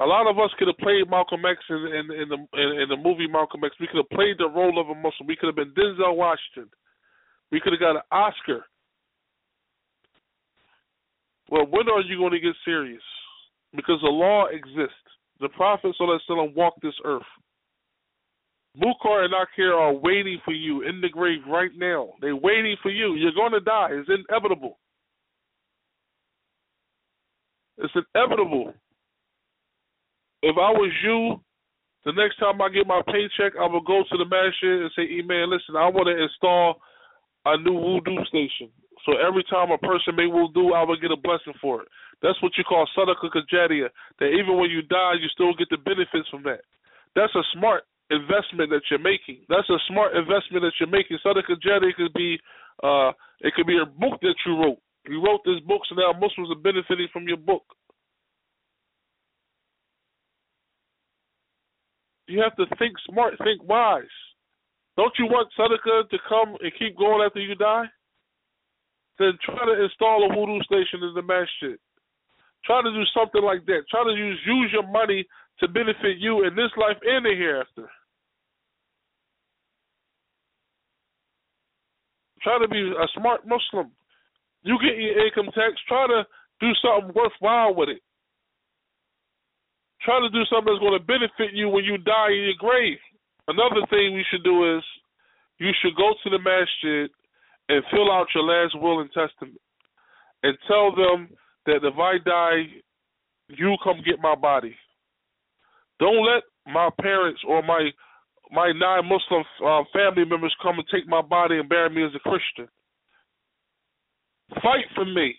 A lot of us could have played Malcolm X in, in, in the in, in, the movie Malcolm X. We could have played the role of a Muslim. We could have been Denzel Washington. We could have got an Oscar. Well, when are you going to get serious? Because the law exists. The Prophet Sallallahu walked this earth. Munkar and Nakir are waiting for you in the grave right now. They're waiting for you. You're going to die. It's inevitable. It's inevitable. If I was you, the next time I get my paycheck, I would go to the manager and say, "E man, listen, I want to install a new wudu station So every time a person may will do, I will get a blessing for it. That's what you call sadaqah kajaria. That even when you die, you still get the benefits from that. That's a smart investment that you're making. That's a smart investment that you're making. Sadaqah kajaria could be, uh, it could be a book that you wrote. You wrote this book, so now Muslims are benefiting from your book. You have to think smart, think wise. Don't you want Sadaqah to come and keep going after you die? Then try to install a wudu station in the masjid. Try to do something like that. Try to use use your money to benefit you in this life and the hereafter. Try to be a smart Muslim. You get your income tax. Try to do something worthwhile with it. Try to do something that's going to benefit you when you die in your grave. Another thing we should do is you should go to the masjid and fill out your last will and testament and tell them that if I die, you come get my body. Don't let my parents or my my non-Muslim uh, family members come and take my body and bury me as a Christian. Fight for me.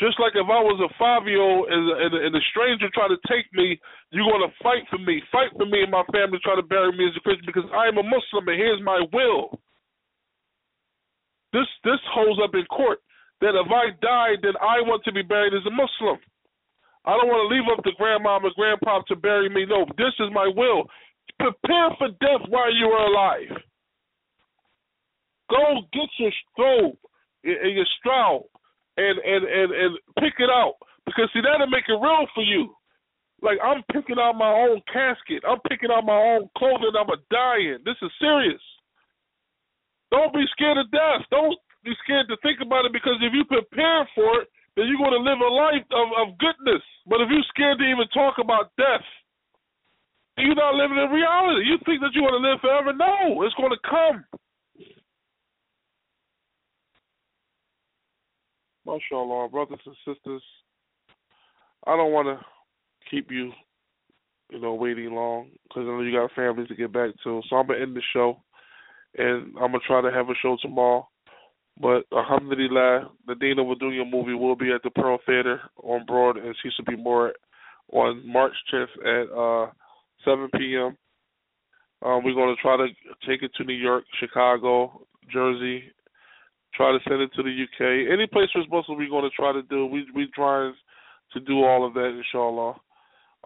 Just like if I was a five year old and, and, and a stranger tried to take me, you're going to fight for me. Fight for me and my family try to bury me as a Christian because I am a Muslim and here's my will. This this holds up in court that if I die, then I want to be buried as a Muslim. I don't want to leave up to grandma and grandpa to bury me. No, this is my will. Prepare for death while you are alive. Go get your stove and your straw and and and and pick it out because see that'll make it real for you. Like I'm picking out my own casket. I'm picking out my own clothing. I'm a dying. This is serious. Don't be scared of death. Don't be scared to think about it because if you prepare for it, then you're going to live a life of, of goodness. But if you're scared to even talk about death, you're not living in reality. You think that you want to live forever? No, it's going to come. MashaAllah, brothers and sisters, I don't want to keep you, you know, waiting long because I know you got families to get back to. So I'm gonna end the show, and I'm gonna try to have a show tomorrow. But Alhamdulillah, the Deen Over Dunya movie will be at the Pearl Theater on Broad and Cecil B. Moore on March 10th at uh, 7 p.m. Um, we're going to try to take it to New York, Chicago, Jersey, try to send it to the UK. Any place where it's possible, we're going to try to do. We we trying to do all of that, inshallah.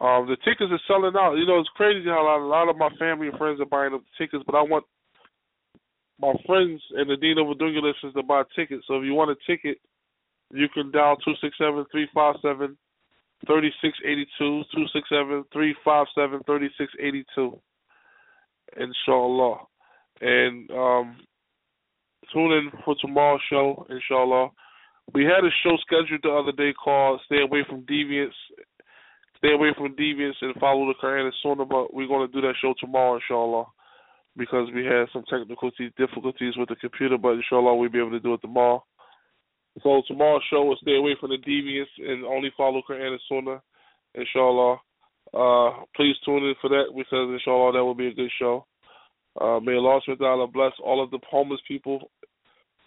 Um, the tickets are selling out. You know, it's crazy how a lot, of my family and friends are buying up the tickets, but I want my friends and the Over Dunya listeners to buy tickets. So if you want a ticket, you can dial two six seven three five seven thirty six eighty two two six seven three five seven thirty six eighty two. Inshallah. And um tune in for tomorrow's show, inshallah. We had a show scheduled the other day called Stay Away from Deviance. Stay away from deviance and follow the Quran and Sunnah, but we're going to do that show tomorrow, inshallah, because we had some technical difficulties with the computer, but inshallah we'll be able to do it tomorrow. So tomorrow's show will Stay Away from the deviants and only follow Quran and Sunnah, inshallah. Uh, please tune in for that because inshallah that will be a good show. Uh, may Allah subhanahu bless all of the homeless people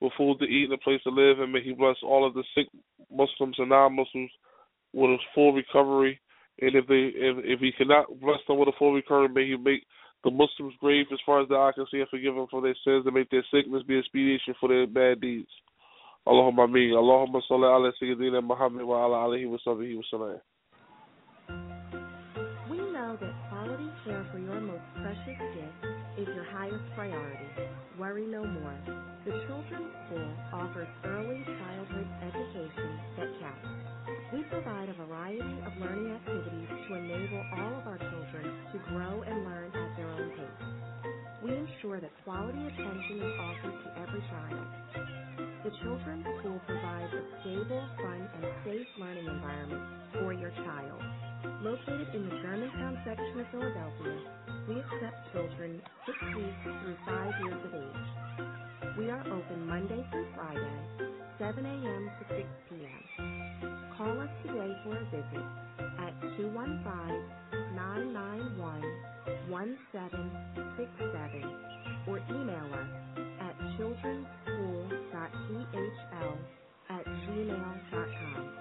with food to eat and a place to live, and may He bless all of the sick Muslims and non-Muslims with a full recovery. And if they if, if He cannot bless them with a full recovery, may He make the Muslims' grave as far as the eye can see and forgive them for their sins and make their sickness be a expiation for their bad deeds. Allahumma. Allahumma salli ala Sayyidina Muhammad wa ala alihi wa sahbihi wa sallam. We know that quality care for your most precious gift is your highest priority. Worry no more. The Children's School offers early childhood education that counts. We provide a variety of learning activities to enable all of our children to grow and learn at their own pace. We ensure that quality attention is offered to every child. The Children's School provides a stable, fun, and safe learning environment for your child. Located in the Germantown section of Philadelphia, we accept children 6 weeks through 5 years of age. We are open Monday through Friday, 7 a.m. to 6 p.m. Call us today for a visit at 215-991-1767 or email us at at gmail.com.